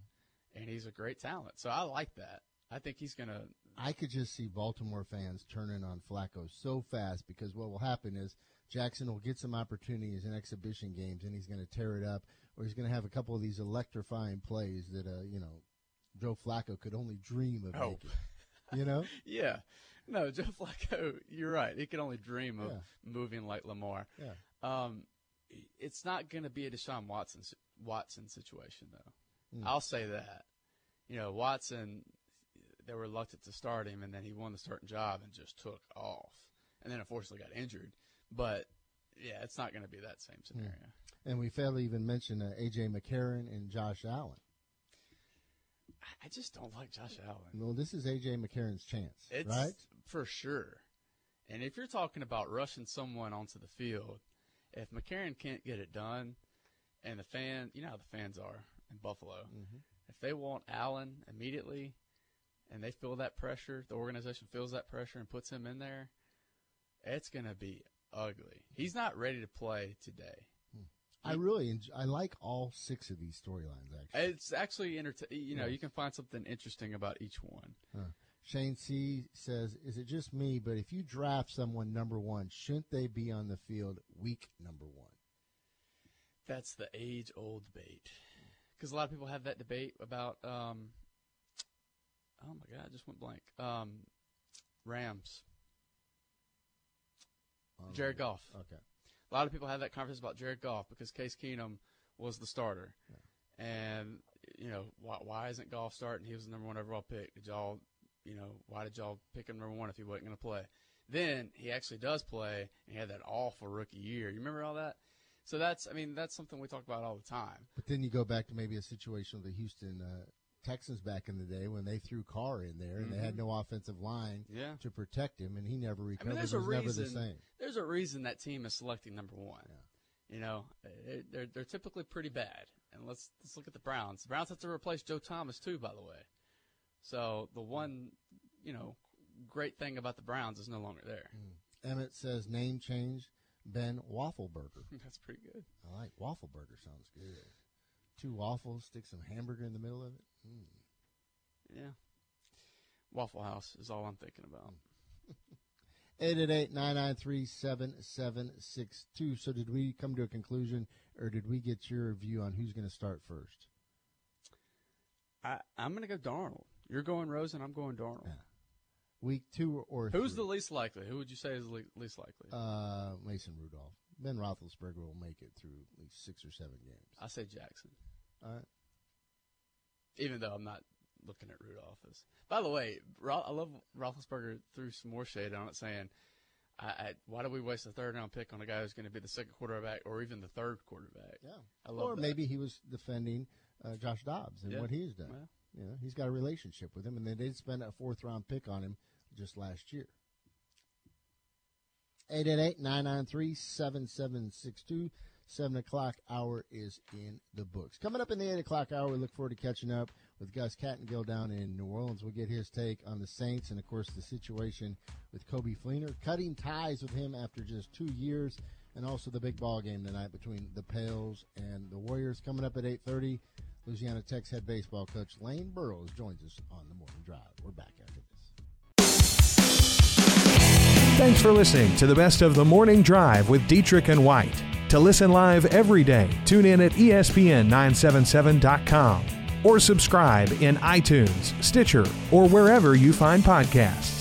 and he's a great talent. So I like that. I think he's going to. I could just see Baltimore fans turning on Flacco so fast because what will happen is Jackson will get some opportunities in exhibition games and he's going to tear it up, or he's going to have a couple of these electrifying plays that uh, you know Joe Flacco could only dream of Oh. making. You know? Yeah. No, Joe Flacco, you're right. He could only dream of Yeah. moving like Lamar. Yeah. Um, it's not going to be a Deshaun Watson Watson situation though. Mm. I'll say that. You know, Watson, they were reluctant to start him, and then he won the starting job and just took off, and then unfortunately got injured. But yeah, it's not going to be that same scenario. And we failed to even mention uh, AJ McCarron and Josh Allen. I- just don't like Josh Allen. Well, this is AJ McCarron's chance, It's right? for sure. And if you're talking about rushing someone onto the field, if McCarron can't get it done, and the fan, you know how the fans are in Buffalo, Mhm. if they want Allen immediately, and they feel that pressure, the organization feels that pressure and puts him in there, it's going to be ugly. He's not ready to play today. I really enjoy, I like all six of these storylines actually. It's actually enterta- You know, Yeah. you can find something interesting about each one. Uh, Shane C says, "Is it just me? But if you draft someone number one, shouldn't they be on the field week number one?" That's the age old debate. Because a lot of people have that debate about, um, oh my God, I just went blank. Um, Rams. Jared Goff. Okay. A lot of people had that conversation about Jared Goff because Case Keenum was the starter. And, you know, why, why isn't Goff starting? He was the number one overall pick. Did y'all, you know, why did y'all pick him number one if he wasn't going to play? Then he actually does play, and he had that awful rookie year. You remember all that? So that's, I mean, that's something we talk about all the time. But then you go back to maybe a situation with the Houston uh, Texans back in the day when they threw Carr in there and they had Mhm. no offensive line Yeah. to protect him, and he never I recovered. mean, there's a reason. the same. There's a reason that team is selecting number one. You know, they're, they're they're typically pretty bad. And let's let's look at the Browns. The Browns have to replace Joe Thomas too, by the way. So the one, you know, great thing about the Browns is no longer there. Emmett says name change Ben Waffleburger. That's pretty good. I like Waffleburger. Sounds good. Two waffles, stick some hamburger in the middle of it. Mm. Yeah. Waffle House is all I'm thinking about. 888-993-7762. So did we come to a conclusion or did we get your view on who's going to start first? I I'm gonna go Darnold. You're going Rosen. I'm going Darnold. Week two or Who's three? the least likely? Who would you say is the le- least likely? Uh, Mason Rudolph. Ben Roethlisberger will make it through at least six or seven games. I say Jackson. All right. Even though I'm not looking at Rudolph as. By the way, Ro- I love Roethlisberger threw some more shade on it, saying, I, I, "Why do we waste a third round pick on a guy who's going to be the second quarterback or even the third quarterback?" Yeah, I love or that. maybe he was defending uh, Josh Dobbs and Yeah. what he's done. Well. You know, he's got a relationship with him, and they did spend a fourth round pick on him just last year. 888-993-7762. 7 o'clock hour is in the books. Coming up in the 8 o'clock hour, we look forward to catching up with Gus Kattengell down in New Orleans. We'll get his take on the Saints and, of course, the situation with Coby Fleener, cutting ties with him after just two years, and also the big ball game tonight between the Pales and the Warriors. Coming up at 8.30, Louisiana Tech's head baseball coach Lane Burroughs joins us on the morning drive. We're back Thanks for listening to the best of the morning drive with Dietrich and White. To listen live every day, tune in at E ESPN977.com or subscribe in iTunes, Stitcher, or wherever you find podcasts.